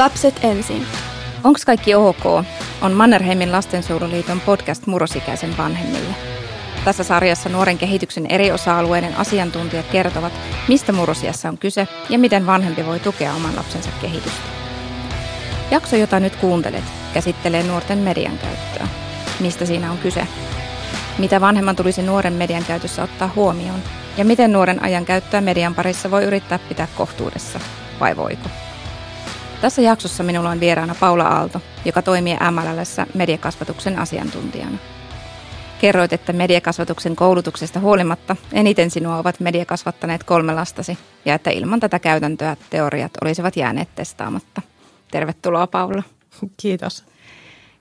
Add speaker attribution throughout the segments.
Speaker 1: Lapset ensin.
Speaker 2: Onks kaikki ok? On Mannerheimin lastensuojeluliiton podcast murrosikäisen vanhemmille. Tässä sarjassa nuoren kehityksen eri osa-alueiden asiantuntijat kertovat, mistä murrosiassa on kyse ja miten vanhempi voi tukea oman lapsensa kehitystä. Jakso, jota nyt kuuntelet, käsittelee nuorten median käyttöä. Mistä siinä on kyse? Mitä vanhemman tulisi nuoren median käytössä ottaa huomioon? Ja miten nuoren ajan käyttöä median parissa voi yrittää pitää kohtuudessa? Vai voiko? Tässä jaksossa minulla on vieraana Paula Aalto, joka toimii MLLssä mediakasvatuksen asiantuntijana. Kerroit, että mediakasvatuksen koulutuksesta huolimatta eniten sinua ovat mediakasvattaneet kolme lastasi ja että ilman tätä käytäntöä teoriat olisivat jääneet testaamatta. Tervetuloa Paula.
Speaker 3: Kiitos.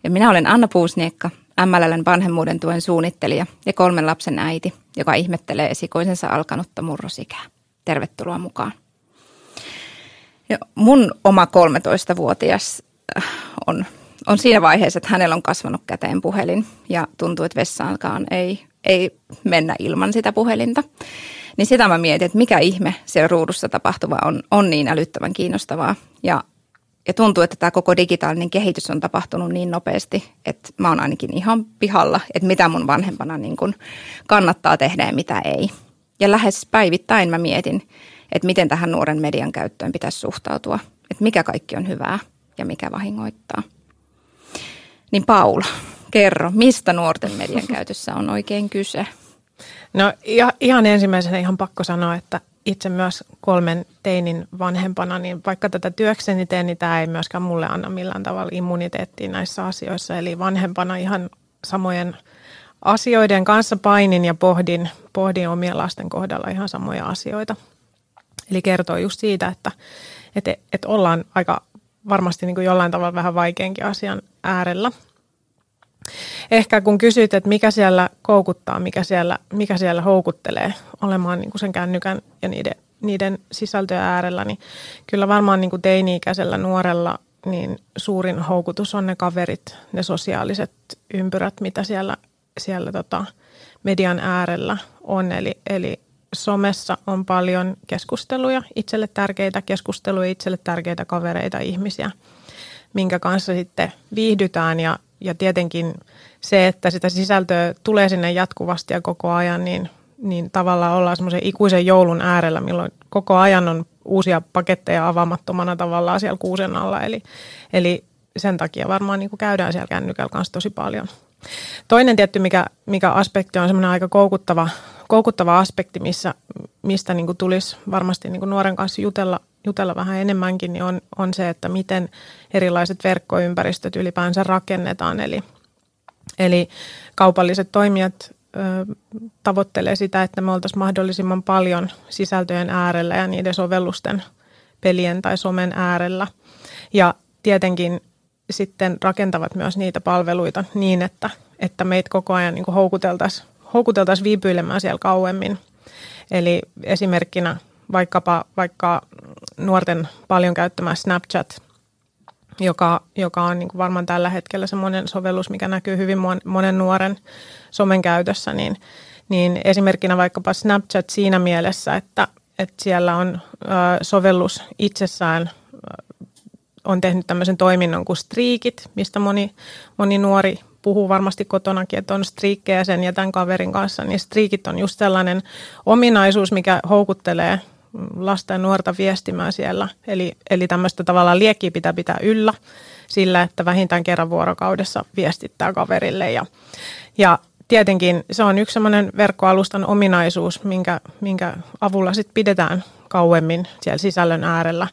Speaker 2: Ja minä olen Anna Puusniekka, MLLn vanhemmuuden tuen suunnittelija ja kolmen lapsen äiti, joka ihmettelee esikoisensa alkanutta murrosikää. Tervetuloa mukaan. Ja mun oma 13-vuotias äh, on, on siinä vaiheessa, että hänellä on kasvanut käteen puhelin ja tuntuu, että vessaankaan ei, ei mennä ilman sitä puhelinta. Niin sitä mä mietin, että mikä ihme siellä ruudussa tapahtuva on, on niin älyttömän kiinnostavaa. Ja, ja tuntuu, että tämä koko digitaalinen kehitys on tapahtunut niin nopeasti, että mä oon ainakin ihan pihalla, että mitä mun vanhempana niin kun kannattaa tehdä ja mitä ei. Ja lähes päivittäin mä mietin, että miten tähän nuoren median käyttöön pitäisi suhtautua, että mikä kaikki on hyvää ja mikä vahingoittaa. Niin Paula, kerro, mistä nuorten median käytössä on oikein kyse?
Speaker 3: No ihan ensimmäisenä ihan pakko sanoa, että itse myös kolmen teinin vanhempana, niin vaikka tätä työkseni teen, niin tämä ei myöskään mulle anna millään tavalla immuniteettia näissä asioissa. Eli vanhempana ihan samojen asioiden kanssa painin ja pohdin, pohdin omien lasten kohdalla ihan samoja asioita. Eli kertoo just siitä, että, että, että ollaan aika varmasti niin kuin jollain tavalla vähän vaikeinkin asian äärellä. Ehkä kun kysyt, että mikä siellä koukuttaa, mikä siellä, mikä siellä houkuttelee olemaan niin kuin sen kännykän ja niiden, niiden sisältöjen äärellä, niin kyllä varmaan niin kuin teini-ikäisellä nuorella niin suurin houkutus on ne kaverit, ne sosiaaliset ympyrät, mitä siellä, siellä tota median äärellä on. Eli, eli somessa on paljon keskusteluja, itselle tärkeitä keskusteluja, itselle tärkeitä kavereita, ihmisiä, minkä kanssa sitten viihdytään ja, ja tietenkin se, että sitä sisältöä tulee sinne jatkuvasti ja koko ajan, niin, niin tavallaan ollaan semmoisen ikuisen joulun äärellä, milloin koko ajan on uusia paketteja avaamattomana tavallaan siellä kuusen alla. Eli, eli sen takia varmaan niin kuin käydään siellä kännykällä kanssa tosi paljon. Toinen tietty, mikä, mikä aspekti on semmoinen aika koukuttava koukuttava aspekti, missä, mistä niin kuin tulisi varmasti niin kuin nuoren kanssa jutella, jutella vähän enemmänkin, niin on, on se, että miten erilaiset verkkoympäristöt ylipäänsä rakennetaan. Eli, eli kaupalliset toimijat ö, tavoittelee sitä, että me oltaisiin mahdollisimman paljon sisältöjen äärellä ja niiden sovellusten pelien tai somen äärellä. Ja tietenkin sitten rakentavat myös niitä palveluita niin, että, että meitä koko ajan niin houkuteltaisiin houkuteltaisiin viipyilemään siellä kauemmin. Eli esimerkkinä vaikkapa vaikka nuorten paljon käyttämä Snapchat, joka, joka on niin kuin varmaan tällä hetkellä semmoinen sovellus, mikä näkyy hyvin monen nuoren somen käytössä, niin, niin esimerkkinä vaikkapa Snapchat siinä mielessä, että, että siellä on ö, sovellus itsessään on tehnyt tämmöisen toiminnon kuin striikit, mistä moni, moni nuori puhuu varmasti kotonakin, että on striikkejä sen ja tämän kaverin kanssa, niin striikit on just sellainen ominaisuus, mikä houkuttelee lasta ja nuorta viestimään siellä. Eli, eli tämmöistä tavallaan liekkiä pitää pitää yllä sillä, että vähintään kerran vuorokaudessa viestittää kaverille. Ja, ja tietenkin se on yksi semmoinen verkkoalustan ominaisuus, minkä, minkä avulla sitten pidetään kauemmin siellä sisällön äärellä.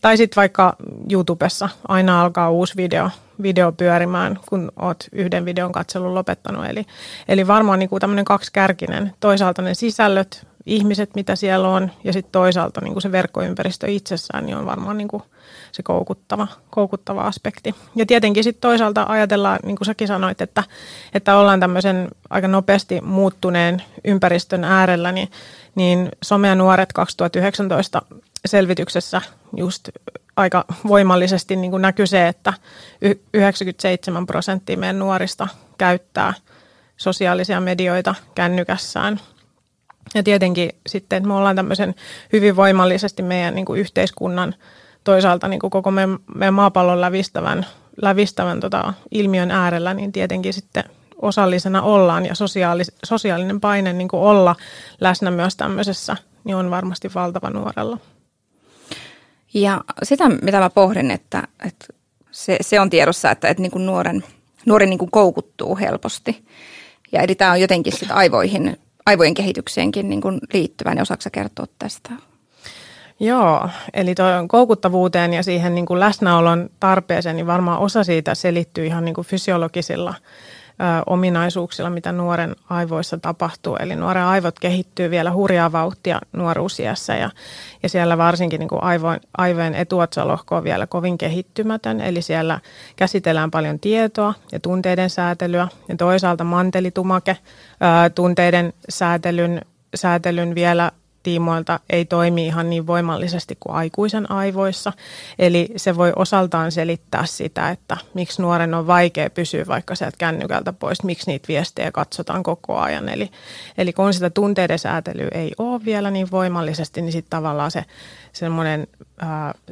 Speaker 3: Tai sitten vaikka YouTubessa aina alkaa uusi video, video pyörimään, kun oot yhden videon katselun lopettanut. Eli, eli varmaan niin kuin tämmöinen kaksikärkinen. Toisaalta ne sisällöt, ihmiset, mitä siellä on, ja sitten toisaalta niin kuin se verkkoympäristö itsessään niin on varmaan niin kuin se koukuttava, koukuttava aspekti. Ja tietenkin sitten toisaalta ajatellaan, niin kuin säkin sanoit, että, että ollaan tämmöisen aika nopeasti muuttuneen ympäristön äärellä, niin, niin Somea Nuoret 2019 selvityksessä just aika voimallisesti niin kuin näkyy se, että 97 prosenttia meidän nuorista käyttää sosiaalisia medioita kännykässään. Ja tietenkin sitten, että me ollaan tämmöisen hyvin voimallisesti meidän niin kuin yhteiskunnan toisaalta niin kuin koko meidän, meidän maapallon lävistävän, lävistävän tota ilmiön äärellä, niin tietenkin sitten osallisena ollaan ja sosiaalis, sosiaalinen paine niin kuin olla läsnä myös tämmöisessä, niin on varmasti valtava nuorella.
Speaker 2: Ja sitä, mitä mä pohdin, että, että se, se on tiedossa, että, että niin kuin nuoren, nuori niin kuin koukuttuu helposti. Ja eli tämä on jotenkin sit aivoihin, aivojen kehitykseenkin niin kuin liittyvä, niin osaako kertoa tästä?
Speaker 3: Joo, eli tuon koukuttavuuteen ja siihen niin kuin läsnäolon tarpeeseen, niin varmaan osa siitä selittyy ihan niin kuin fysiologisilla ominaisuuksilla, mitä nuoren aivoissa tapahtuu. Eli nuoren aivot kehittyy vielä hurjaa vauhtia nuoruusiassa ja, ja siellä varsinkin niin kuin aivojen, aivojen etuotsalohko on vielä kovin kehittymätön. Eli siellä käsitellään paljon tietoa ja tunteiden säätelyä ja toisaalta mantelitumake ää, tunteiden säätelyn, säätelyn vielä tiimoilta ei toimi ihan niin voimallisesti kuin aikuisen aivoissa. Eli se voi osaltaan selittää sitä, että miksi nuoren on vaikea pysyä vaikka sieltä kännykältä pois, miksi niitä viestejä katsotaan koko ajan. Eli, eli kun sitä tunteiden säätelyä ei ole vielä niin voimallisesti, niin sitten tavallaan se semmoinen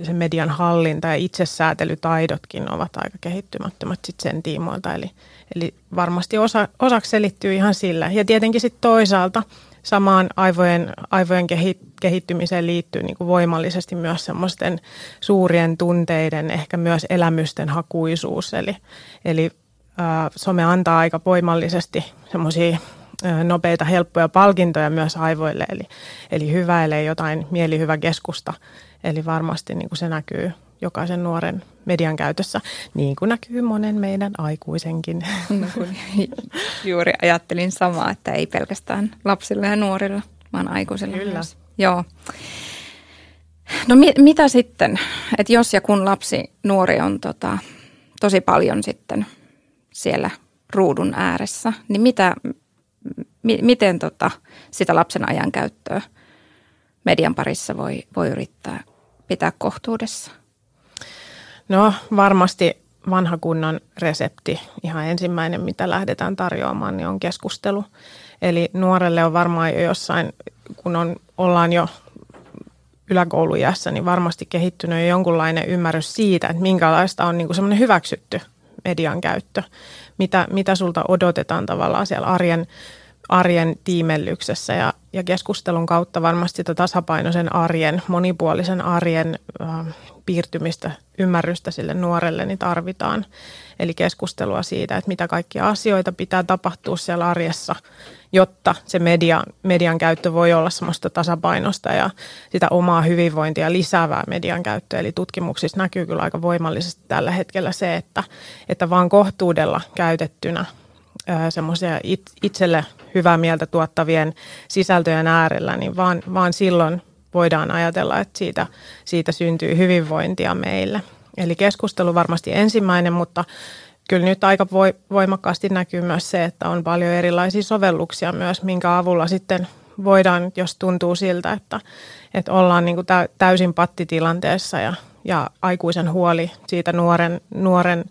Speaker 3: se median hallinta ja itsesäätelytaidotkin ovat aika kehittymättömät sit sen tiimoilta. Eli, eli varmasti osa, osaksi selittyy ihan sillä. Ja tietenkin sitten toisaalta – samaan aivojen, aivojen kehittymiseen liittyy niin kuin voimallisesti myös semmoisten suurien tunteiden, ehkä myös elämysten hakuisuus. Eli, eli ää, some antaa aika voimallisesti semmoisia nopeita, helppoja palkintoja myös aivoille, eli, eli hyväilee jotain mielihyvä keskusta. Eli varmasti niin kuin se näkyy jokaisen nuoren median käytössä, niin kuin näkyy monen meidän aikuisenkin. No, kun
Speaker 2: juuri ajattelin samaa, että ei pelkästään lapsilla ja nuorilla, vaan aikuisilla
Speaker 3: Kyllä.
Speaker 2: myös. Joo. No mi- mitä sitten, että jos ja kun lapsi, nuori on tota, tosi paljon sitten siellä ruudun ääressä, niin mitä, mi- miten tota, sitä lapsen ajan käyttöä median parissa voi, voi yrittää pitää kohtuudessa?
Speaker 3: No varmasti vanha kunnon resepti, ihan ensimmäinen mitä lähdetään tarjoamaan, niin on keskustelu. Eli nuorelle on varmaan jo jossain, kun on, ollaan jo yläkoulujässä, niin varmasti kehittynyt jo jonkunlainen ymmärrys siitä, että minkälaista on niin semmoinen hyväksytty median käyttö. Mitä, mitä sulta odotetaan tavallaan siellä arjen, arjen tiimellyksessä ja, ja keskustelun kautta varmasti sitä tasapainoisen arjen, monipuolisen arjen äh, piirtymistä, ymmärrystä sille nuorelle niin tarvitaan. Eli keskustelua siitä, että mitä kaikkia asioita pitää tapahtua siellä arjessa, jotta se media, median käyttö voi olla semmoista tasapainosta ja sitä omaa hyvinvointia lisäävää median käyttöä. Eli tutkimuksissa näkyy kyllä aika voimallisesti tällä hetkellä se, että, että vaan kohtuudella käytettynä semmoisia itselle hyvää mieltä tuottavien sisältöjen äärellä, niin vaan, vaan silloin voidaan ajatella, että siitä, siitä syntyy hyvinvointia meille. Eli keskustelu varmasti ensimmäinen, mutta kyllä nyt aika voimakkaasti näkyy myös se, että on paljon erilaisia sovelluksia myös, minkä avulla sitten voidaan, jos tuntuu siltä, että, että ollaan niin kuin täysin pattitilanteessa ja, ja aikuisen huoli siitä nuoren, nuoren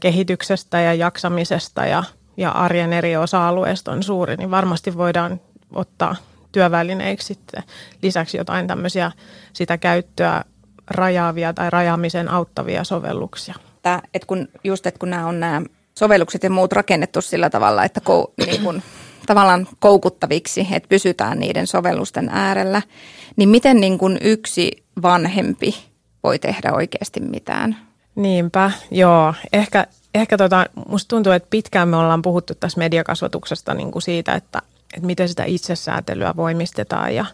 Speaker 3: kehityksestä ja jaksamisesta ja, ja arjen eri osa-alueista on suuri, niin varmasti voidaan ottaa työvälineiksi sitten lisäksi jotain tämmöisiä sitä käyttöä rajaavia tai rajaamisen auttavia sovelluksia.
Speaker 2: Että, että kun, just, että kun nämä on nämä sovellukset ja muut rakennettu sillä tavalla, että kou, niin kun, tavallaan koukuttaviksi, että pysytään niiden sovellusten äärellä, niin miten niin kun yksi vanhempi voi tehdä oikeasti mitään?
Speaker 3: Niinpä, joo. Ehkä, ehkä tota, musta tuntuu, että pitkään me ollaan puhuttu tässä mediakasvatuksesta niin kuin siitä, että että miten sitä itsesäätelyä voimistetaan ja,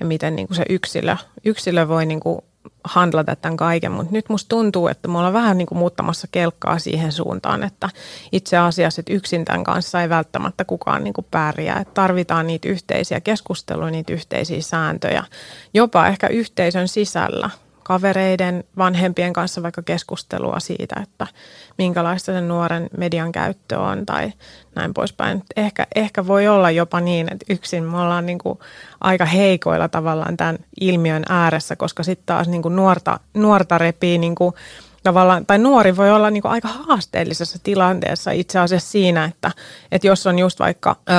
Speaker 3: ja miten niin kuin se yksilö, yksilö voi niin kuin handlata tämän kaiken, mutta nyt musta tuntuu, että me ollaan vähän niin kuin muuttamassa kelkkaa siihen suuntaan, että itse asiassa että yksin tämän kanssa ei välttämättä kukaan niin kuin pärjää. Että tarvitaan niitä yhteisiä keskusteluja, niitä yhteisiä sääntöjä, jopa ehkä yhteisön sisällä kavereiden, vanhempien kanssa vaikka keskustelua siitä, että minkälaista sen nuoren median käyttö on tai näin poispäin. Ehkä, ehkä voi olla jopa niin, että yksin me ollaan niin kuin aika heikoilla tavallaan tämän ilmiön ääressä, koska sitten taas niin kuin nuorta, nuorta repii niin kuin tavallaan, tai nuori voi olla niin kuin aika haasteellisessa tilanteessa itse asiassa siinä, että, että jos on just vaikka ö,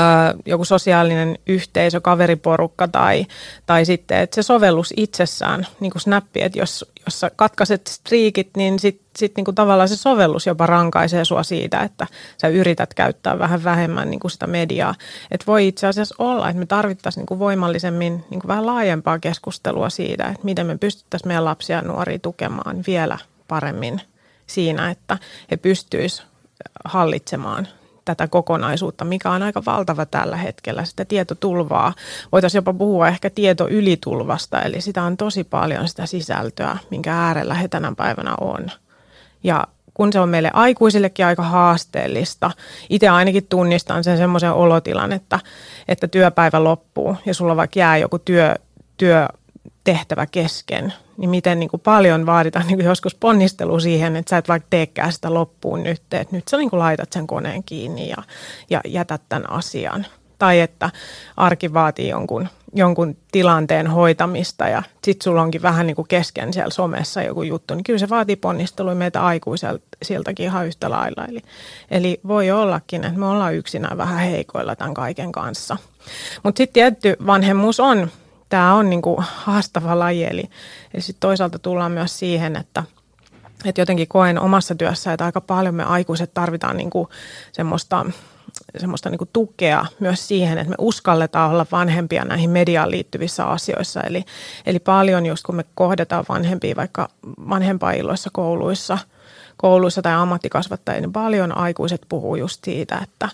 Speaker 3: joku sosiaalinen yhteisö, kaveriporukka tai, tai sitten, että se sovellus itsessään, niin kuin Snappi, että jos, jos sä katkaiset striikit, niin sitten sit niin tavallaan se sovellus jopa rankaisee sua siitä, että sä yrität käyttää vähän vähemmän niin kuin sitä mediaa. Että voi itse asiassa olla, että me tarvittaisiin niin kuin voimallisemmin niin kuin vähän laajempaa keskustelua siitä, että miten me pystyttäisiin meidän lapsia ja nuoria tukemaan vielä paremmin siinä, että he pystyisivät hallitsemaan tätä kokonaisuutta, mikä on aika valtava tällä hetkellä, sitä tietotulvaa. Voitaisiin jopa puhua ehkä tietoylitulvasta, eli sitä on tosi paljon sitä sisältöä, minkä äärellä he tänä päivänä on. Ja kun se on meille aikuisillekin aika haasteellista, itse ainakin tunnistan sen semmoisen olotilan, että, että työpäivä loppuu ja sulla vaikka jää joku työ, työ tehtävä kesken, niin miten niin kuin paljon vaaditaan niin kuin joskus ponnistelu siihen, että sä et vaikka teekään sitä loppuun nyt, että nyt sä niin kuin laitat sen koneen kiinni ja, ja jätät tämän asian. Tai että arki vaatii jonkun, jonkun tilanteen hoitamista ja sit sulla onkin vähän niin kuin kesken siellä somessa joku juttu, niin kyllä se vaatii ponnistelua meitä aikuisiltakin ihan yhtä lailla. Eli, eli voi ollakin, että me ollaan yksinään vähän heikoilla tämän kaiken kanssa. Mutta sitten tietty vanhemmuus on tämä on niin kuin haastava laji. Eli, eli sit toisaalta tullaan myös siihen, että, että jotenkin koen omassa työssä, että aika paljon me aikuiset tarvitaan niin kuin semmoista, semmoista niin tukea myös siihen, että me uskalletaan olla vanhempia näihin mediaan liittyvissä asioissa. Eli, eli paljon just kun me kohdataan vanhempia vaikka vanhempailloissa kouluissa – kouluissa tai ammattikasvattajia, niin paljon aikuiset puhuu just siitä, että,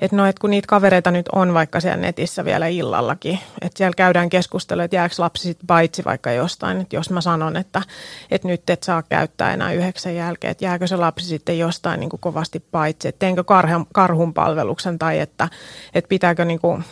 Speaker 3: että, no, että kun niitä kavereita nyt on vaikka siellä netissä vielä illallakin, että siellä käydään keskustelua, että jääkö lapsi sitten paitsi vaikka jostain, että jos mä sanon, että, että nyt et saa käyttää enää yhdeksän jälkeen, että jääkö se lapsi sitten jostain niin kuin kovasti paitsi, että teenkö karhun, karhun palveluksen tai että, että pitääkö niin kuin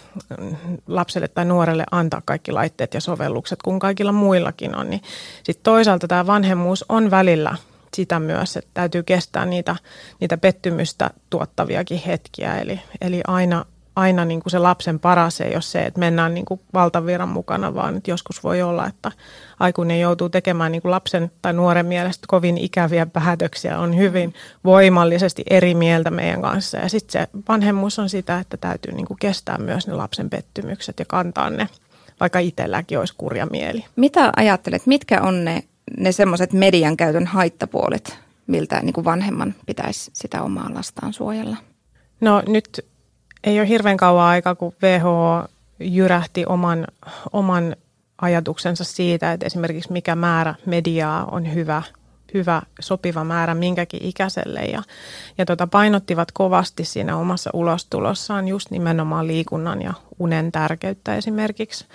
Speaker 3: lapselle tai nuorelle antaa kaikki laitteet ja sovellukset, kun kaikilla muillakin on, niin sitten toisaalta tämä vanhemmuus on välillä – sitä myös, että täytyy kestää niitä, niitä pettymystä tuottaviakin hetkiä. Eli, eli aina, aina niin kuin se lapsen paras ei ole se, että mennään niin kuin valtaviran mukana, vaan että joskus voi olla, että aikuinen joutuu tekemään niin kuin lapsen tai nuoren mielestä kovin ikäviä päätöksiä, on hyvin voimallisesti eri mieltä meidän kanssa. Ja sitten se vanhemmuus on sitä, että täytyy niin kuin kestää myös ne lapsen pettymykset ja kantaa ne, vaikka itselläkin olisi kurja mieli.
Speaker 2: Mitä ajattelet, mitkä on ne ne semmoiset median käytön haittapuolet, miltä niin kuin vanhemman pitäisi sitä omaa lastaan suojella?
Speaker 3: No nyt ei ole hirveän kauan aikaa, kun WHO jyrähti oman, oman ajatuksensa siitä, että esimerkiksi mikä määrä mediaa on hyvä, hyvä sopiva määrä minkäkin ikäiselle. Ja, ja tota painottivat kovasti siinä omassa ulostulossaan just nimenomaan liikunnan ja unen tärkeyttä esimerkiksi.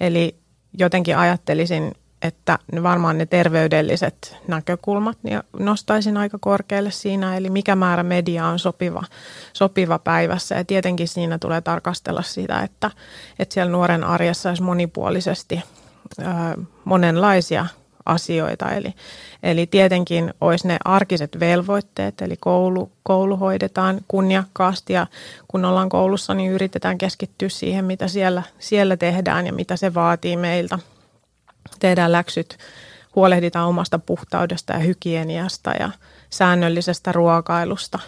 Speaker 3: Eli jotenkin ajattelisin että varmaan ne terveydelliset näkökulmat niin nostaisin aika korkealle siinä, eli mikä määrä media on sopiva, sopiva päivässä. Ja tietenkin siinä tulee tarkastella sitä, että, että siellä nuoren arjessa olisi monipuolisesti ö, monenlaisia asioita. Eli, eli tietenkin olisi ne arkiset velvoitteet, eli koulu, koulu hoidetaan kunniakkaasti ja kun ollaan koulussa, niin yritetään keskittyä siihen, mitä siellä, siellä tehdään ja mitä se vaatii meiltä – tehdään läksyt, huolehditaan omasta puhtaudesta ja hygieniasta ja säännöllisestä ruokailusta.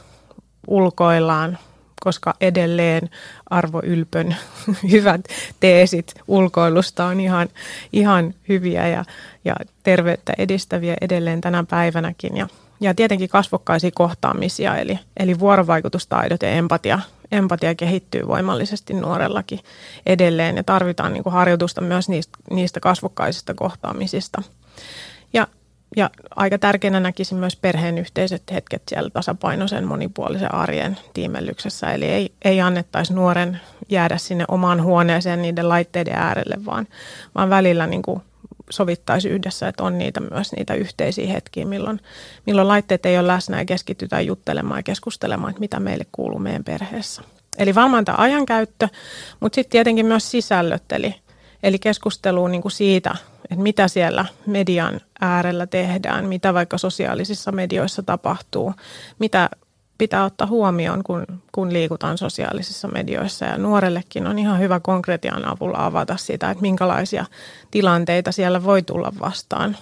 Speaker 3: Ulkoillaan, koska edelleen Arvo Ylpön hyvät teesit ulkoilusta on ihan, ihan hyviä ja, ja terveyttä edistäviä edelleen tänä päivänäkin. Ja, ja tietenkin kasvokkaisia kohtaamisia, eli, eli vuorovaikutustaidot ja empatia empatia kehittyy voimallisesti nuorellakin edelleen ja tarvitaan niin kuin harjoitusta myös niistä, niistä kasvokkaisista kohtaamisista. Ja, ja aika tärkeänä näkisin myös perheen yhteiset hetket siellä tasapainoisen monipuolisen arjen tiimellyksessä. Eli ei, ei annettaisi nuoren jäädä sinne omaan huoneeseen niiden laitteiden äärelle, vaan, vaan välillä niin kuin sovittaisi yhdessä, että on niitä myös niitä yhteisiä hetkiä, milloin, milloin laitteet ei ole läsnä ja keskitytään juttelemaan ja keskustelemaan, että mitä meille kuuluu meidän perheessä. Eli varmaan tämä ajankäyttö, mutta sitten tietenkin myös sisällöt, eli, eli keskustelu niin kuin siitä, että mitä siellä median äärellä tehdään, mitä vaikka sosiaalisissa medioissa tapahtuu, mitä pitää ottaa huomioon, kun, kun liikutaan sosiaalisissa medioissa. Ja nuorellekin on ihan hyvä konkretian avulla avata sitä, että minkälaisia tilanteita siellä voi tulla vastaan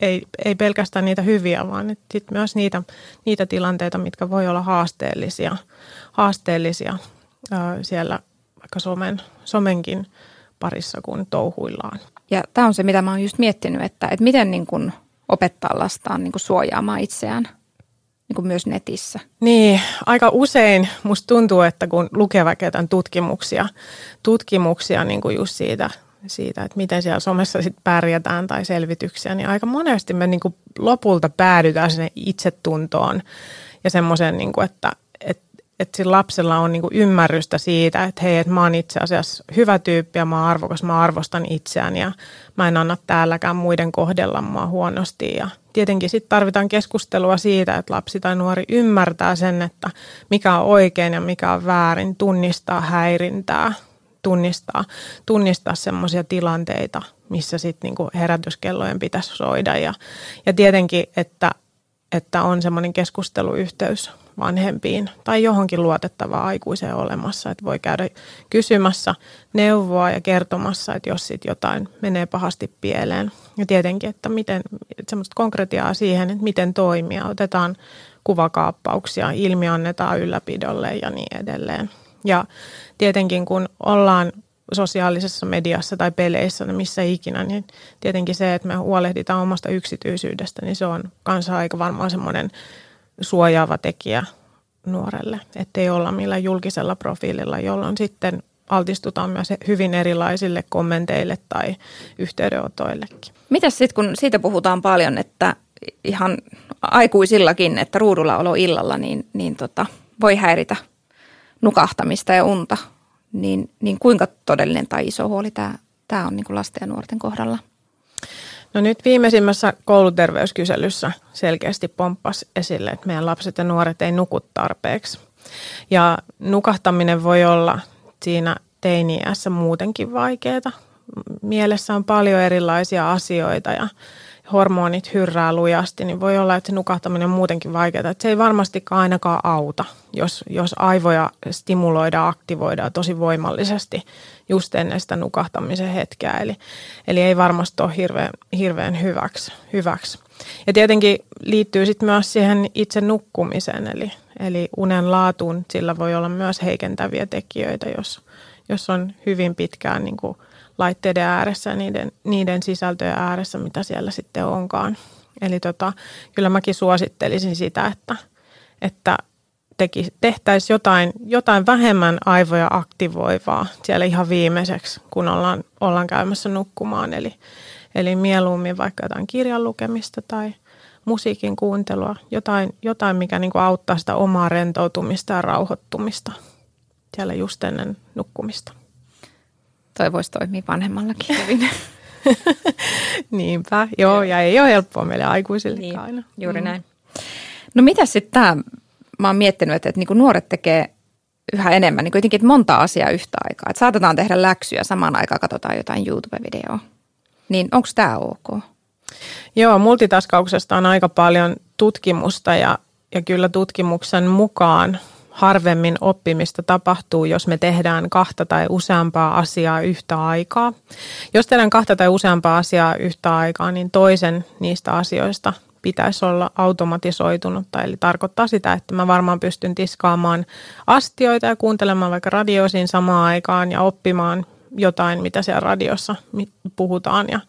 Speaker 3: ei, ei pelkästään niitä hyviä, vaan sit myös niitä, niitä tilanteita, mitkä voi olla haasteellisia, haasteellisia siellä vaikka somen, somenkin parissa, kun touhuillaan.
Speaker 2: Ja tämä on se, mitä mä oon just miettinyt, että, että miten niin kun opettaa lastaan niin kun suojaamaan itseään niin kuin myös netissä.
Speaker 3: Niin, aika usein musta tuntuu, että kun lukee vaikka jotain tutkimuksia, tutkimuksia niin kuin just siitä, siitä, että miten siellä somessa sit pärjätään tai selvityksiä, niin aika monesti me niin kuin lopulta päädytään sinne itsetuntoon ja semmoisen, niin kuin, että, että sillä lapsella on niinku ymmärrystä siitä, että hei, että mä oon itse asiassa hyvä tyyppi ja mä oon arvokas, mä arvostan itseään ja mä en anna täälläkään muiden kohdella mua huonosti. Ja tietenkin sitten tarvitaan keskustelua siitä, että lapsi tai nuori ymmärtää sen, että mikä on oikein ja mikä on väärin, tunnistaa häirintää, tunnistaa, tunnistaa semmoisia tilanteita, missä sitten niinku herätyskellojen pitäisi soida. Ja, ja tietenkin, että, että on semmoinen keskusteluyhteys vanhempiin tai johonkin luotettavaan aikuiseen olemassa, että voi käydä kysymässä neuvoa ja kertomassa, että jos sitten jotain menee pahasti pieleen. Ja tietenkin, että miten, semmoista konkretiaa siihen, että miten toimia. Otetaan kuvakaappauksia, ilmi annetaan ylläpidolle ja niin edelleen. Ja tietenkin kun ollaan sosiaalisessa mediassa tai peleissä, missä ikinä, niin tietenkin se, että me huolehditaan omasta yksityisyydestä, niin se on kanssa aika varmaan semmoinen suojaava tekijä nuorelle, ettei olla millään julkisella profiililla, jolloin sitten altistutaan myös hyvin erilaisille kommenteille tai yhteydenotoillekin.
Speaker 2: Mitäs sitten, kun siitä puhutaan paljon, että ihan aikuisillakin, että ruudulla olo illalla, niin, niin tota, voi häiritä nukahtamista ja unta, niin, niin kuinka todellinen tai iso huoli tämä, tämä on niin kuin lasten ja nuorten kohdalla?
Speaker 3: No nyt viimeisimmässä kouluterveyskyselyssä selkeästi pomppas esille, että meidän lapset ja nuoret ei nuku tarpeeksi. Ja nukahtaminen voi olla siinä teiniässä muutenkin vaikeaa. Mielessä on paljon erilaisia asioita ja hormonit hyrrää lujasti, niin voi olla, että se nukahtaminen on muutenkin vaikeaa. Että se ei varmastikaan ainakaan auta, jos, jos aivoja stimuloidaan, aktivoidaan tosi voimallisesti just ennen sitä nukahtamisen hetkeä. Eli, eli ei varmasti ole hirveän, hirveän hyväksi, hyväksi. Ja tietenkin liittyy sitten myös siihen itse nukkumiseen, eli, eli unen laatuun. Sillä voi olla myös heikentäviä tekijöitä, jos, jos on hyvin pitkään niin kuin laitteiden ääressä ja niiden, niiden sisältöjen ääressä, mitä siellä sitten onkaan. Eli tota, kyllä mäkin suosittelisin sitä, että, että teki, tehtäisiin jotain, jotain vähemmän aivoja aktivoivaa siellä ihan viimeiseksi, kun ollaan, ollaan käymässä nukkumaan. Eli, eli mieluummin vaikka jotain kirjan lukemista tai musiikin kuuntelua, jotain, jotain mikä niin auttaa sitä omaa rentoutumista ja rauhoittumista siellä just ennen nukkumista.
Speaker 2: Toi voisi toimia vanhemmallakin hyvin.
Speaker 3: Niinpä, joo, ja ei ole helppoa meille aikuisille
Speaker 2: niin,
Speaker 3: aina.
Speaker 2: Juuri mm. näin. No mitä sitten tämä, mä oon miettinyt, että, että niinku nuoret tekee yhä enemmän, niin kuitenkin että monta asiaa yhtä aikaa. Että saatetaan tehdä läksyjä samaan aikaan, katsotaan jotain YouTube-videoa. Niin onko tämä ok?
Speaker 3: Joo, multitaskauksesta on aika paljon tutkimusta ja, ja kyllä tutkimuksen mukaan harvemmin oppimista tapahtuu, jos me tehdään kahta tai useampaa asiaa yhtä aikaa. Jos tehdään kahta tai useampaa asiaa yhtä aikaa, niin toisen niistä asioista pitäisi olla automatisoitunutta. Eli tarkoittaa sitä, että mä varmaan pystyn tiskaamaan astioita ja kuuntelemaan vaikka radioisin samaan aikaan ja oppimaan jotain, mitä siellä radiossa puhutaan ja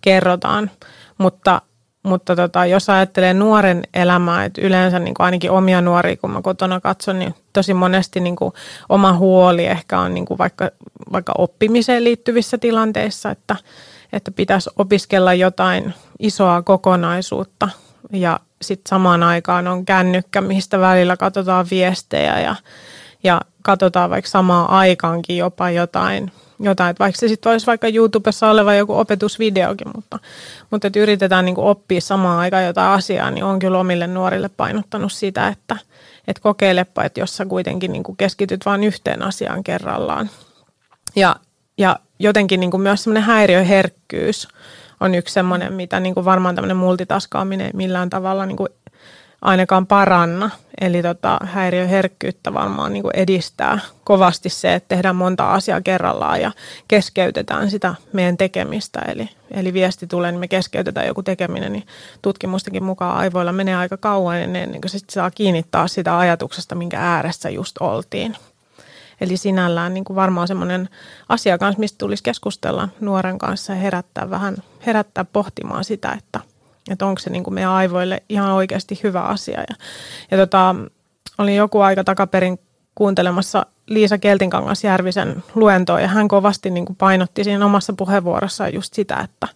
Speaker 3: kerrotaan. Mutta mutta tota, jos ajattelee nuoren elämää, että yleensä niin kuin ainakin omia nuoria, kun mä kotona katson, niin tosi monesti niin kuin oma huoli ehkä on niin kuin vaikka, vaikka oppimiseen liittyvissä tilanteissa, että, että pitäisi opiskella jotain isoa kokonaisuutta. Ja sitten samaan aikaan on kännykkä, mistä välillä katsotaan viestejä ja, ja katsotaan vaikka samaan aikaankin jopa jotain jotain, että vaikka se sitten olisi vaikka YouTubessa oleva joku opetusvideokin, mutta, mutta että yritetään niin oppia samaan aikaan jotain asiaa, niin on kyllä omille nuorille painottanut sitä, että, että kokeilepa, että jos sä kuitenkin niin keskityt vain yhteen asiaan kerrallaan. Ja, ja jotenkin niin myös semmoinen häiriöherkkyys on yksi semmoinen, mitä niin varmaan tämmöinen multitaskaaminen millään tavalla niin ainakaan paranna. Eli tota, häiriöherkkyyttä varmaan niin kuin edistää kovasti se, että tehdään monta asiaa kerrallaan ja keskeytetään sitä meidän tekemistä. Eli, eli viesti tulee, niin me keskeytetään joku tekeminen, niin tutkimustakin mukaan aivoilla menee aika kauan ennen kuin se saa kiinnittää sitä ajatuksesta, minkä ääressä just oltiin. Eli sinällään niin kuin varmaan semmoinen asia kanssa, mistä tulisi keskustella nuoren kanssa ja herättää vähän, herättää pohtimaan sitä, että, että onko se niin kuin meidän aivoille ihan oikeasti hyvä asia. Ja, ja tota, olin joku aika takaperin kuuntelemassa Liisa Keltinkangas Järvisen luentoa ja hän kovasti niin kuin painotti siinä omassa puheenvuorossaan just sitä, että,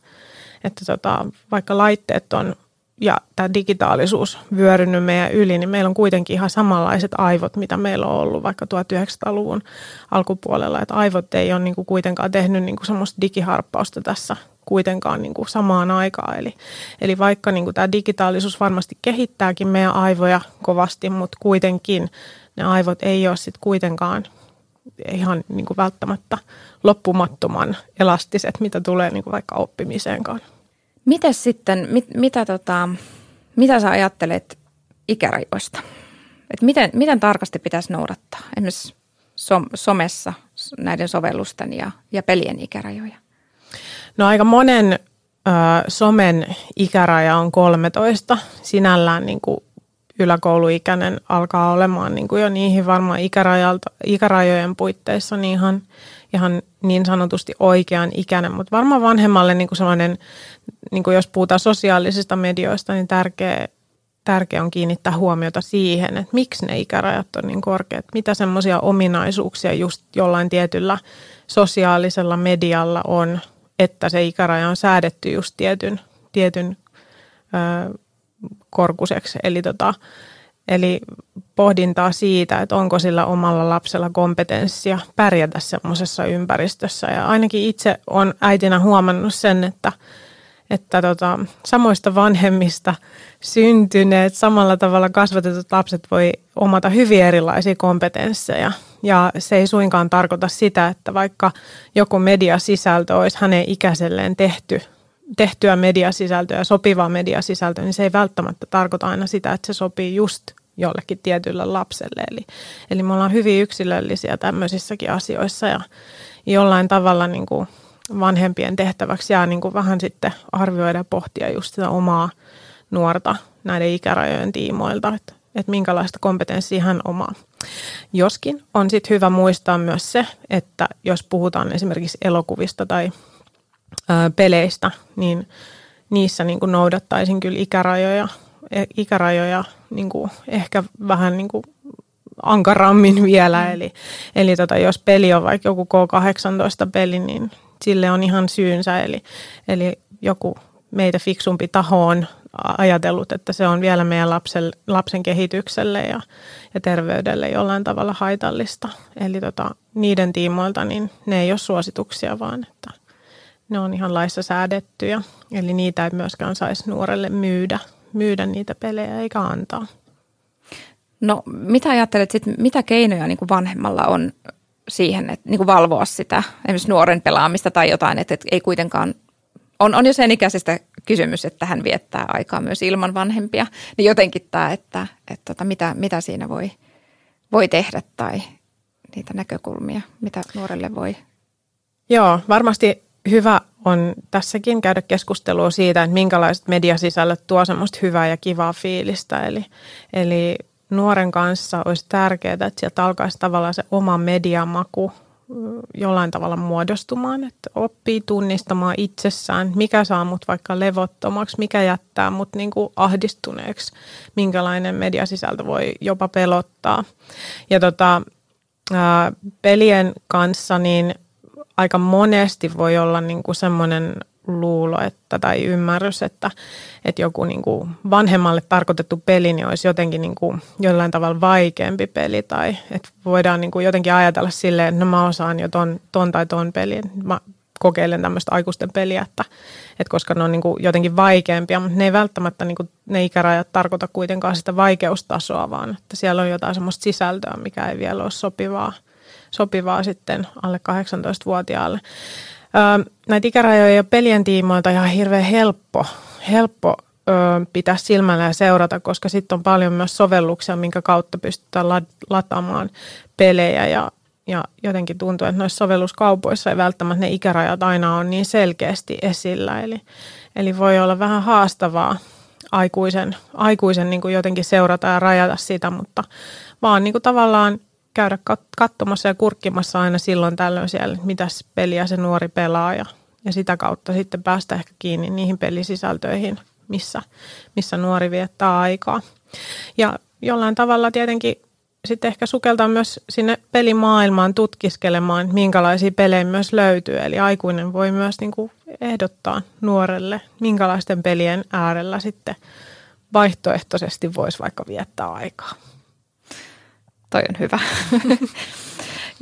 Speaker 3: että tota, vaikka laitteet on ja tämä digitaalisuus vyörynyt meidän yli, niin meillä on kuitenkin ihan samanlaiset aivot, mitä meillä on ollut vaikka 1900-luvun alkupuolella. Että aivot ei ole niin kuin kuitenkaan tehnyt niin kuin semmoista digiharppausta tässä kuitenkaan niin kuin samaan aikaan. Eli, eli vaikka niin kuin tämä digitaalisuus varmasti kehittääkin meidän aivoja kovasti, mutta kuitenkin ne aivot ei ole sitten kuitenkaan ihan niin kuin välttämättä loppumattoman elastiset, mitä tulee niin kuin vaikka oppimiseenkaan.
Speaker 2: Miten sitten, mit, mitä, tota, mitä sä ajattelet ikärajoista? Et miten, miten tarkasti pitäisi noudattaa esimerkiksi som, somessa näiden sovellusten ja, ja pelien ikärajoja?
Speaker 3: No aika monen ö, somen ikäraja on 13. Sinällään niin kuin yläkouluikäinen alkaa olemaan niin kuin jo niihin varmaan ikärajojen puitteissa niin ihan, ihan niin sanotusti oikean ikäinen, mutta varmaan vanhemmalle niin kuin sellainen, niin kuin jos puhutaan sosiaalisista medioista, niin tärkeä, tärkeä on kiinnittää huomiota siihen, että miksi ne ikärajat on niin korkeat, mitä semmoisia ominaisuuksia just jollain tietyllä sosiaalisella medialla on, että se ikäraja on säädetty just tietyn, tietyn ö, korkuseksi. Eli, tota, eli pohdintaa siitä, että onko sillä omalla lapsella kompetenssia pärjätä semmoisessa ympäristössä. Ja ainakin itse on äitinä huomannut sen, että, että tota, samoista vanhemmista syntyneet, samalla tavalla kasvatetut lapset voi omata hyvin erilaisia kompetensseja. Ja se ei suinkaan tarkoita sitä, että vaikka joku mediasisältö olisi hänen ikäiselleen tehty – tehtyä mediasisältöä, sopivaa mediasisältöä, niin se ei välttämättä tarkoita aina sitä, että se sopii just jollekin tietylle lapselle. Eli, eli me ollaan hyvin yksilöllisiä tämmöisissäkin asioissa ja jollain tavalla niin kuin vanhempien tehtäväksi jää niin kuin vähän sitten arvioida ja pohtia just sitä omaa nuorta näiden ikärajojen tiimoilta, että, että minkälaista kompetenssia hän omaa. Joskin on sitten hyvä muistaa myös se, että jos puhutaan esimerkiksi elokuvista tai peleistä, niin niissä niin kuin noudattaisin kyllä ikärajoja, e, ikärajoja niin kuin ehkä vähän niin kuin ankarammin vielä. Mm. Eli, eli tota, jos peli on vaikka joku K18-peli, niin sille on ihan syynsä. Eli, eli joku meitä fiksumpi taho on ajatellut, että se on vielä meidän lapsen, lapsen kehitykselle ja, ja terveydelle jollain tavalla haitallista. Eli tota, niiden tiimoilta niin ne ei ole suosituksia, vaan että – ne on ihan laissa säädettyjä, eli niitä ei myöskään saisi nuorelle myydä, myydä niitä pelejä eikä antaa.
Speaker 2: No mitä ajattelet sitten, mitä keinoja niin kuin vanhemmalla on siihen, että niin kuin valvoa sitä esimerkiksi nuoren pelaamista tai jotain, että, että ei kuitenkaan, on, on jo sen ikäisestä kysymys, että hän viettää aikaa myös ilman vanhempia, niin jotenkin tämä, että, että tota, mitä, mitä siinä voi, voi tehdä tai niitä näkökulmia, mitä nuorelle voi
Speaker 3: Joo, varmasti hyvä on tässäkin käydä keskustelua siitä, että minkälaiset mediasisällöt tuo semmoista hyvää ja kivaa fiilistä. Eli, eli nuoren kanssa olisi tärkeää, että sieltä alkaisi tavallaan se oma mediamaku jollain tavalla muodostumaan, että oppii tunnistamaan itsessään, mikä saa mut vaikka levottomaksi, mikä jättää mut niin kuin ahdistuneeksi, minkälainen mediasisältö voi jopa pelottaa. Ja tota, ää, pelien kanssa niin aika monesti voi olla niin kuin semmoinen luulo että, tai ymmärrys, että, että joku niin kuin vanhemmalle tarkoitettu peli niin olisi jotenkin niin kuin jollain tavalla vaikeampi peli tai että voidaan niin kuin jotenkin ajatella silleen, että no mä osaan jo ton, ton tai ton pelin. Mä kokeilen tämmöistä aikuisten peliä, että, että koska ne on niin kuin jotenkin vaikeampia, mutta ne ei välttämättä niin kuin, ne ikärajat tarkoita kuitenkaan sitä vaikeustasoa, vaan että siellä on jotain semmoista sisältöä, mikä ei vielä ole sopivaa – sopivaa sitten alle 18-vuotiaalle. Näitä ikärajoja ja pelien tiimoilta ihan hirveän helppo, helppo pitää silmällä ja seurata, koska sitten on paljon myös sovelluksia, minkä kautta pystytään lataamaan pelejä ja, ja jotenkin tuntuu, että noissa sovelluskaupoissa ei välttämättä ne ikärajat aina on niin selkeästi esillä. Eli, eli voi olla vähän haastavaa aikuisen, aikuisen niin kuin jotenkin seurata ja rajata sitä, mutta vaan niin kuin tavallaan käydä katsomassa ja kurkkimassa aina silloin tällöin siellä, että peliä se nuori pelaa ja, ja sitä kautta sitten päästä ehkä kiinni niihin pelisisältöihin, missä, missä nuori viettää aikaa. Ja jollain tavalla tietenkin sitten ehkä sukeltaa myös sinne pelimaailmaan tutkiskelemaan, minkälaisia pelejä myös löytyy. Eli aikuinen voi myös niin kuin ehdottaa nuorelle, minkälaisten pelien äärellä sitten vaihtoehtoisesti voisi vaikka viettää aikaa.
Speaker 2: Toi on hyvä.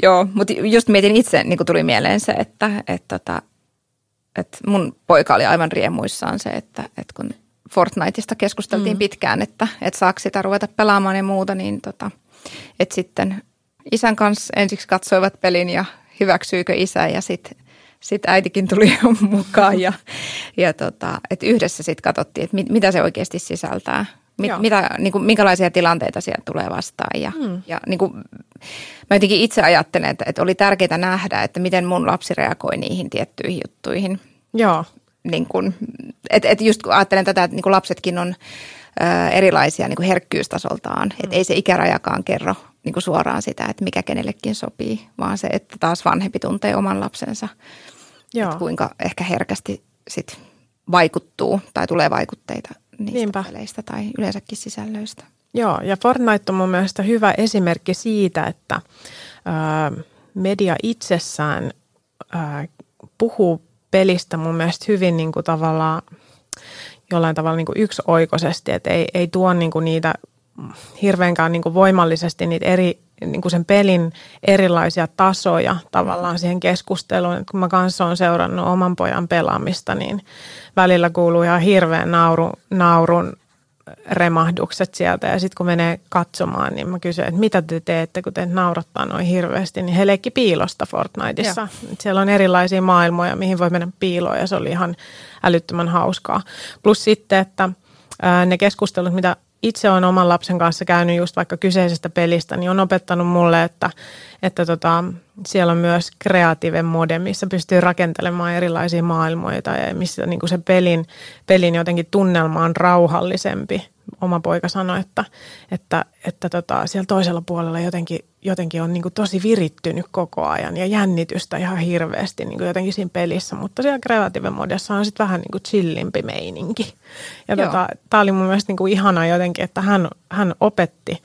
Speaker 2: Joo, mutta just mietin itse, niin kuin tuli mieleen se, että, että, tota, että, että mun poika oli aivan riemuissaan se, että, että kun Fortniteista keskusteltiin mm. pitkään, että, että saako sitä ruveta pelaamaan ja muuta, niin tota, että sitten isän kanssa ensiksi katsoivat pelin ja hyväksyykö isä ja sitten sit äitikin tuli mukaan ja, ja tota, että yhdessä sitten katsottiin, että mit, mitä se oikeasti sisältää. Mit, mitä, niin kuin, minkälaisia tilanteita sieltä tulee vastaan. Ja, mm. ja niin kuin, mä jotenkin itse ajattelen, että, että oli tärkeää nähdä, että miten mun lapsi reagoi niihin tiettyihin juttuihin.
Speaker 3: Joo.
Speaker 2: Niin kuin, et, et just kun ajattelen tätä, että niin kuin lapsetkin on ö, erilaisia niin kuin herkkyystasoltaan. Mm. Että ei se ikärajakaan kerro niin kuin suoraan sitä, että mikä kenellekin sopii, vaan se, että taas vanhempi tuntee oman lapsensa. Joo. Että kuinka ehkä herkästi sit vaikuttuu tai tulee vaikutteita niistä Niinpä. peleistä tai yleensäkin sisällöistä.
Speaker 3: Joo, ja Fortnite on mun mielestä hyvä esimerkki siitä, että ö, media itsessään ö, puhuu pelistä mun mielestä hyvin niin kuin tavallaan jollain tavalla niin kuin yksioikoisesti, että ei, ei tuo niin kuin niitä hirveänkään niin kuin voimallisesti niitä eri, niin kuin sen pelin erilaisia tasoja tavallaan siihen keskusteluun. Et kun mä kanssa olen seurannut oman pojan pelaamista, niin välillä kuuluu ihan hirveän nauru, naurun remahdukset sieltä ja sitten kun menee katsomaan, niin mä kysyn, että mitä te teette, kun te naurattaa noin hirveästi, niin he leikki piilosta Fortniteissa. Siellä on erilaisia maailmoja, mihin voi mennä piiloon ja se oli ihan älyttömän hauskaa. Plus sitten, että ne keskustelut, mitä itse olen oman lapsen kanssa käynyt just vaikka kyseisestä pelistä, niin on opettanut mulle, että, että tota, siellä on myös kreatiive mode, missä pystyy rakentelemaan erilaisia maailmoja ja missä niin kuin se pelin, pelin jotenkin tunnelma on rauhallisempi. Oma poika sanoi, että, että, että tota, siellä toisella puolella jotenkin, jotenkin on niin kuin tosi virittynyt koko ajan ja jännitystä ihan hirveästi niin kuin jotenkin siinä pelissä, mutta siellä kreatiive modessa on sitten vähän niin kuin chillimpi meininki. Ja tota, tämä oli mun mielestä niin kuin ihanaa jotenkin, että hän, hän opetti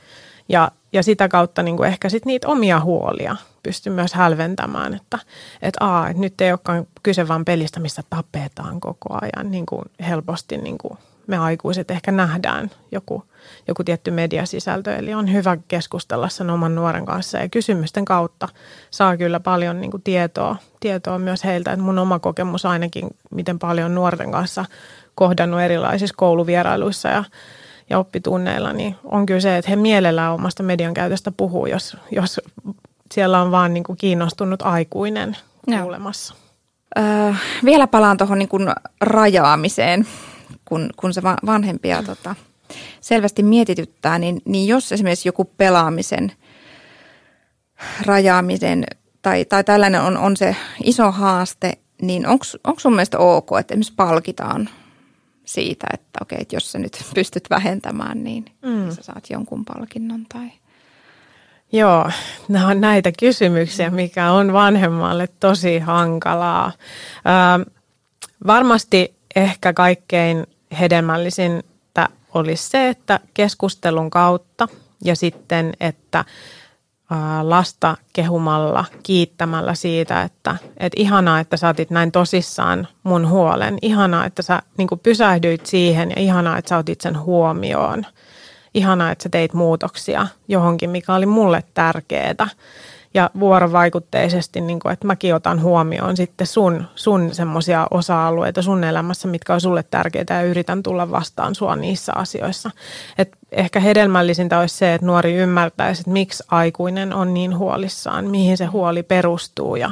Speaker 3: ja, ja sitä kautta niin kuin ehkä sit niitä omia huolia pystyi myös hälventämään, että, että, aa, että nyt ei olekaan kyse vain pelistä, missä tapetaan koko ajan niin kuin helposti niin kuin me aikuiset ehkä nähdään joku, joku tietty mediasisältö. Eli on hyvä keskustella sen oman nuoren kanssa ja kysymysten kautta saa kyllä paljon niin kuin tietoa, tietoa myös heiltä. Että mun oma kokemus ainakin, miten paljon nuorten kanssa kohdannut erilaisissa kouluvierailuissa ja ja oppitunneilla, niin on kyllä se, että he mielellään omasta median käytöstä puhuu, jos, jos siellä on vaan niin kuin kiinnostunut aikuinen kuulemassa.
Speaker 2: Öö, vielä palaan tuohon niin rajaamiseen, kun, kun se vanhempia mm. tota, selvästi mietityttää, niin, niin jos esimerkiksi joku pelaamisen rajaamisen tai, tai tällainen on, on se iso haaste, niin onko sun mielestä ok, että esimerkiksi palkitaan siitä, että okei, että jos sä nyt pystyt vähentämään, niin, mm. sä saat jonkun palkinnon tai...
Speaker 3: Joo, nämä on näitä kysymyksiä, mikä on vanhemmalle tosi hankalaa. Ö, varmasti ehkä kaikkein hedelmällisintä olisi se, että keskustelun kautta ja sitten, että lasta kehumalla, kiittämällä siitä, että, että ihanaa, että sä otit näin tosissaan mun huolen. Ihanaa, että sä niin pysähdyit siihen ja ihanaa, että sä otit sen huomioon. Ihanaa, että sä teit muutoksia johonkin, mikä oli mulle tärkeää ja vuorovaikutteisesti, niin kuin, että mäkin otan huomioon sitten sun, sun semmoisia osa-alueita sun elämässä, mitkä on sulle tärkeitä ja yritän tulla vastaan sua niissä asioissa. Et ehkä hedelmällisintä olisi se, että nuori ymmärtäisi, että miksi aikuinen on niin huolissaan, mihin se huoli perustuu ja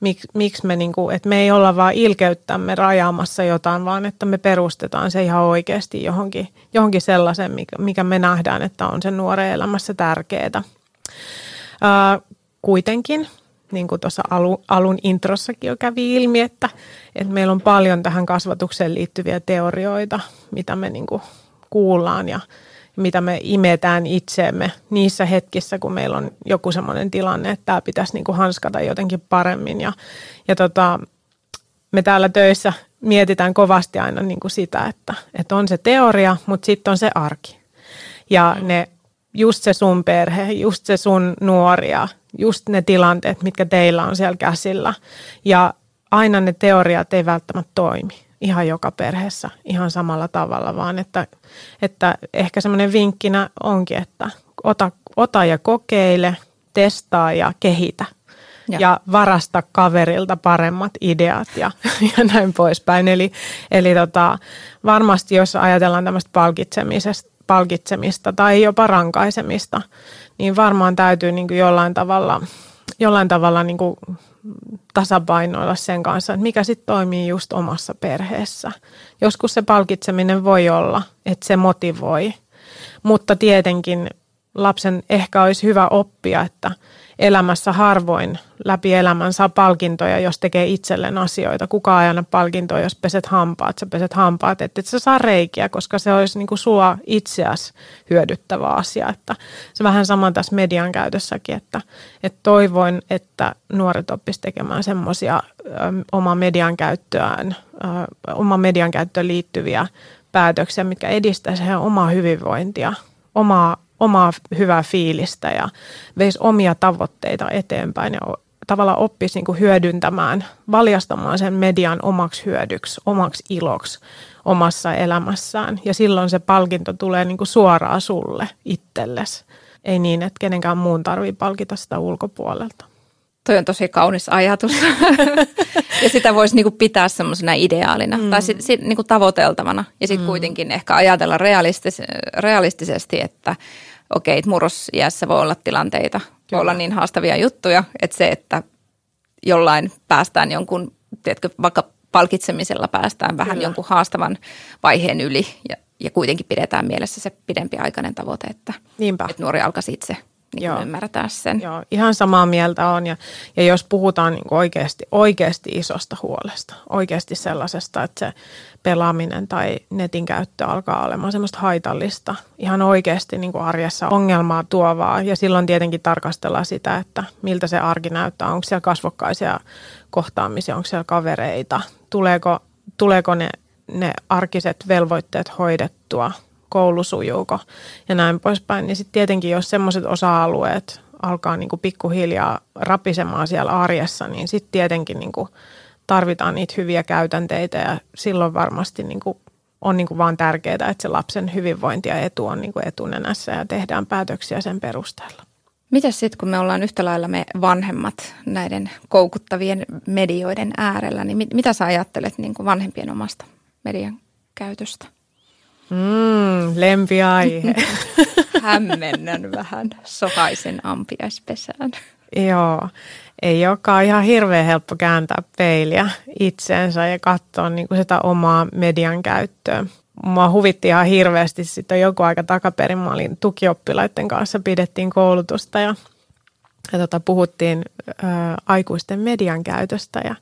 Speaker 3: miksi, miksi me, niin kuin, että me ei olla vaan ilkeyttämme rajaamassa jotain, vaan että me perustetaan se ihan oikeasti johonkin, johonkin sellaisen, mikä, mikä me nähdään, että on sen nuoren elämässä tärkeää. Kuitenkin, niin kuin tuossa alun, alun introssakin jo kävi ilmi, että, että meillä on paljon tähän kasvatukseen liittyviä teorioita, mitä me niin kuin kuullaan ja mitä me imetään itseemme niissä hetkissä, kun meillä on joku semmoinen tilanne, että tämä pitäisi niin kuin hanskata jotenkin paremmin. Ja, ja tota, me täällä töissä mietitään kovasti aina niin kuin sitä, että, että on se teoria, mutta sitten on se arki. Ja ne, just se sun perhe, just se sun nuoria, just ne tilanteet, mitkä teillä on siellä käsillä. Ja aina ne teoriat ei välttämättä toimi ihan joka perheessä ihan samalla tavalla, vaan että, että ehkä semmoinen vinkkinä onkin, että ota, ota ja kokeile, testaa ja kehitä. Ja. ja varasta kaverilta paremmat ideat ja, ja näin poispäin. Eli, eli tota, varmasti jos ajatellaan tämmöistä palkitsemisesta, palkitsemista tai jopa rankaisemista, niin varmaan täytyy niin kuin jollain tavalla, jollain tavalla niin kuin tasapainoilla sen kanssa, että mikä sitten toimii just omassa perheessä. Joskus se palkitseminen voi olla, että se motivoi, mutta tietenkin lapsen ehkä olisi hyvä oppia, että – elämässä harvoin läpi elämän saa palkintoja, jos tekee itselleen asioita. Kuka ei anna palkintoja, jos peset hampaat, sä peset hampaat, että et sä saa reikiä, koska se olisi niin kuin sua itseäsi hyödyttävä asia. Että se vähän sama tässä median käytössäkin, että, että toivoin, että nuoret oppis tekemään semmoisia oma median käyttöään, oma median käyttöön liittyviä päätöksiä, mitkä edistäisivät heidän omaa hyvinvointia, omaa omaa hyvää fiilistä ja veisi omia tavoitteita eteenpäin ja tavallaan oppisi niin kuin hyödyntämään, valjastamaan sen median omaksi hyödyksi, omaksi iloksi omassa elämässään. Ja silloin se palkinto tulee niin kuin suoraan sulle itsellesi. Ei niin, että kenenkään muun tarvii palkita sitä ulkopuolelta.
Speaker 2: Toi on tosi kaunis ajatus. ja sitä voisi niinku pitää semmoisena ideaalina mm. tai sit, sit, niinku tavoiteltavana. Ja sitten mm. kuitenkin ehkä ajatella realistis, realistisesti, että okei, että murrosiässä voi olla tilanteita, Kyllä. voi olla niin haastavia juttuja, että se, että jollain päästään jonkun, tiedätkö, vaikka palkitsemisella päästään vähän Kyllä. jonkun haastavan vaiheen yli ja, ja kuitenkin pidetään mielessä se pidempi aikainen tavoite, että, Niinpä. että nuori alkaisi itse niin Joo. ymmärtää sen.
Speaker 3: Joo, ihan samaa mieltä on. Ja, ja jos puhutaan niin oikeasti, oikeasti isosta huolesta, oikeasti sellaisesta, että se pelaaminen tai netin käyttö alkaa olemaan semmoista haitallista, ihan oikeasti niin kuin arjessa ongelmaa tuovaa. Ja silloin tietenkin tarkastellaan sitä, että miltä se arki näyttää. Onko siellä kasvokkaisia kohtaamisia, onko siellä kavereita, tuleeko, tuleeko ne, ne arkiset velvoitteet hoidettua – koulu sujuuko ja näin poispäin. Niin sitten tietenkin, jos semmoiset osa-alueet alkaa niin kuin pikkuhiljaa rapisemaan siellä arjessa, niin sitten tietenkin niin kuin tarvitaan niitä hyviä käytänteitä ja silloin varmasti niin kuin on niin kuin vaan tärkeää, että se lapsen hyvinvointi ja etu on niin kuin etunenässä ja tehdään päätöksiä sen perusteella.
Speaker 2: Mitäs sitten, kun me ollaan yhtä lailla me vanhemmat näiden koukuttavien medioiden äärellä, niin mit, mitä sä ajattelet niin kuin vanhempien omasta median käytöstä?
Speaker 3: Mm, lempiaihe.
Speaker 2: Hämmennän vähän sohaisen ampiaispesään.
Speaker 3: Joo, ei olekaan ihan hirveän helppo kääntää peiliä itseensä ja katsoa niin kuin sitä omaa median käyttöä. Mua huvitti ihan hirveästi sitten joku aika takaperin. Mä olin tukioppilaiden kanssa, pidettiin koulutusta ja, ja tota, puhuttiin ä, aikuisten median käytöstä ja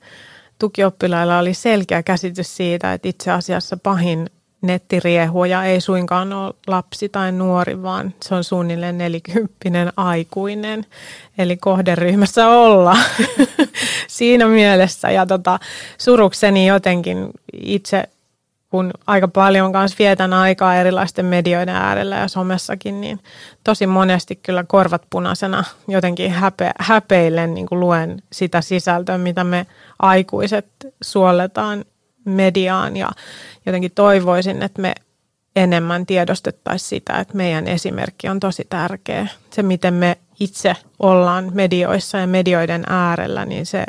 Speaker 3: tukioppilailla oli selkeä käsitys siitä, että itse asiassa pahin nettiriehuja ei suinkaan ole lapsi tai nuori, vaan se on suunnilleen nelikymppinen aikuinen. Eli kohderyhmässä olla siinä mielessä. Ja tota, surukseni jotenkin itse, kun aika paljon kanssa vietän aikaa erilaisten medioiden äärellä ja somessakin, niin tosi monesti kyllä korvat punaisena jotenkin häpe, häpeillen niin kuin luen sitä sisältöä, mitä me aikuiset suoletaan mediaan ja jotenkin toivoisin, että me enemmän tiedostettaisiin sitä, että meidän esimerkki on tosi tärkeä. Se, miten me itse ollaan medioissa ja medioiden äärellä, niin se,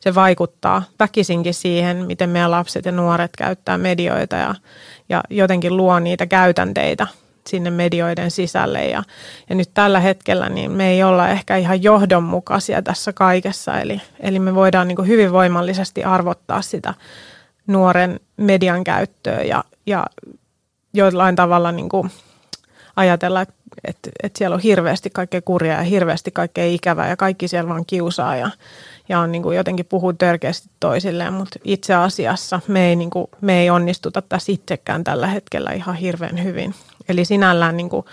Speaker 3: se vaikuttaa väkisinkin siihen, miten meidän lapset ja nuoret käyttää medioita ja, ja jotenkin luo niitä käytänteitä sinne medioiden sisälle. Ja, ja nyt tällä hetkellä niin me ei olla ehkä ihan johdonmukaisia tässä kaikessa. Eli, eli me voidaan niin hyvin voimallisesti arvottaa sitä nuoren median käyttöä ja, ja jollain tavalla niin kuin ajatella, että, että, että siellä on hirveästi kaikkea kurjaa ja hirveästi kaikkea ikävää ja kaikki siellä vaan kiusaa ja, ja on niin kuin jotenkin puhuu törkeästi toisilleen, mutta itse asiassa me ei, niin kuin, me ei onnistuta tässä itsekään tällä hetkellä ihan hirveän hyvin. Eli sinällään niin kuin,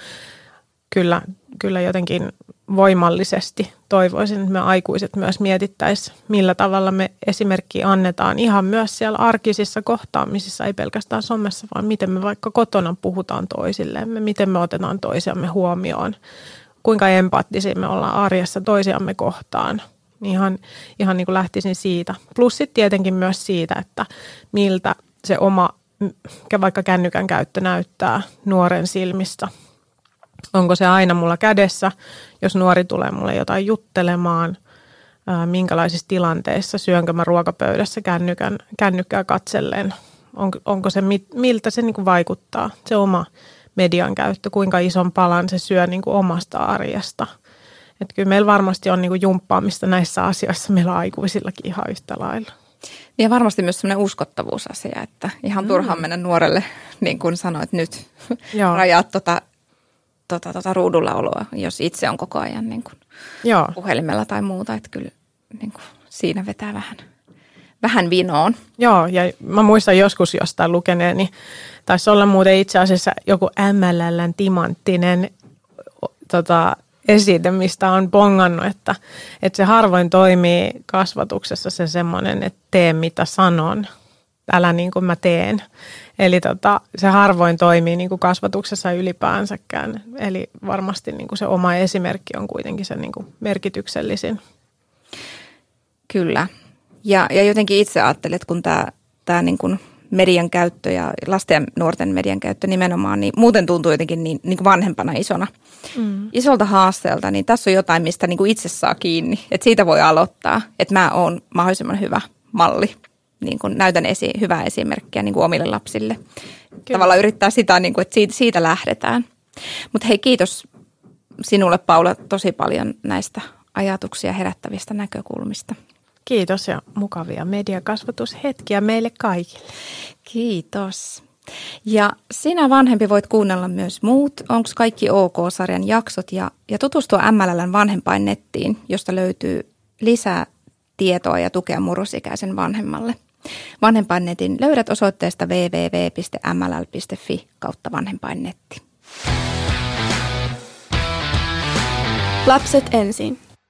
Speaker 3: kyllä, kyllä jotenkin voimallisesti toivoisin, että me aikuiset myös mietittäisiin, millä tavalla me esimerkki annetaan ihan myös siellä arkisissa kohtaamisissa, ei pelkästään somessa, vaan miten me vaikka kotona puhutaan toisillemme, miten me otetaan toisiamme huomioon, kuinka empaattisia me ollaan arjessa toisiamme kohtaan. Ihan, ihan niin kuin lähtisin siitä. Plus sitten tietenkin myös siitä, että miltä se oma vaikka kännykän käyttö näyttää nuoren silmistä – Onko se aina mulla kädessä, jos nuori tulee mulle jotain juttelemaan, minkälaisissa tilanteissa, syönkö mä ruokapöydässä kännykän, kännykkää katsellen, on, onko se, miltä se niin vaikuttaa, se oma median käyttö, kuinka ison palan se syö niin omasta arjesta. Että kyllä meillä varmasti on niin jumppaamista näissä asioissa meillä aikuisillakin ihan yhtä lailla.
Speaker 2: Ja varmasti myös sellainen uskottavuusasia, että ihan turhaan mm. mennä nuorelle, niin kuin sanoit nyt, rajaat tota tota, tota ruudulla oloa, jos itse on koko ajan niin kuin Joo. puhelimella tai muuta. Että kyllä niin kuin siinä vetää vähän, vähän vinoon.
Speaker 3: Joo, ja mä muistan joskus jostain lukeneeni, taisi olla muuten itse asiassa joku MLLn timanttinen tota, esite, mistä on bongannut, että, että se harvoin toimii kasvatuksessa se semmoinen, että tee mitä sanon, älä niin kuin mä teen. Eli tota, se harvoin toimii niin kuin kasvatuksessa ylipäänsäkään. Eli varmasti niin kuin se oma esimerkki on kuitenkin se niin kuin merkityksellisin.
Speaker 2: Kyllä. Ja, ja jotenkin itse ajattelin, että kun tämä, tämä niin kuin median käyttö ja lasten ja nuorten median käyttö nimenomaan, niin muuten tuntuu jotenkin niin, niin kuin vanhempana isona, mm. isolta haasteelta, niin tässä on jotain, mistä niin kuin itse saa kiinni. Että siitä voi aloittaa, että mä oon mahdollisimman hyvä malli niin kuin näytän esi- hyvää esimerkkiä niin kuin omille lapsille. Kyllä. Tavallaan yrittää sitä, niin kuin, että siitä, siitä lähdetään. Mutta hei, kiitos sinulle Paula tosi paljon näistä ajatuksia herättävistä näkökulmista.
Speaker 3: Kiitos ja mukavia mediakasvatushetkiä meille kaikille.
Speaker 2: Kiitos. Ja sinä vanhempi voit kuunnella myös muut Onko kaikki OK-sarjan jaksot ja, ja tutustua MLLn vanhempain nettiin, josta löytyy lisää tietoa ja tukea murrosikäisen vanhemmalle – Vanhempainnetin löydät osoitteesta www.mll.fi kautta vanhempainnetti.
Speaker 1: Lapset ensin.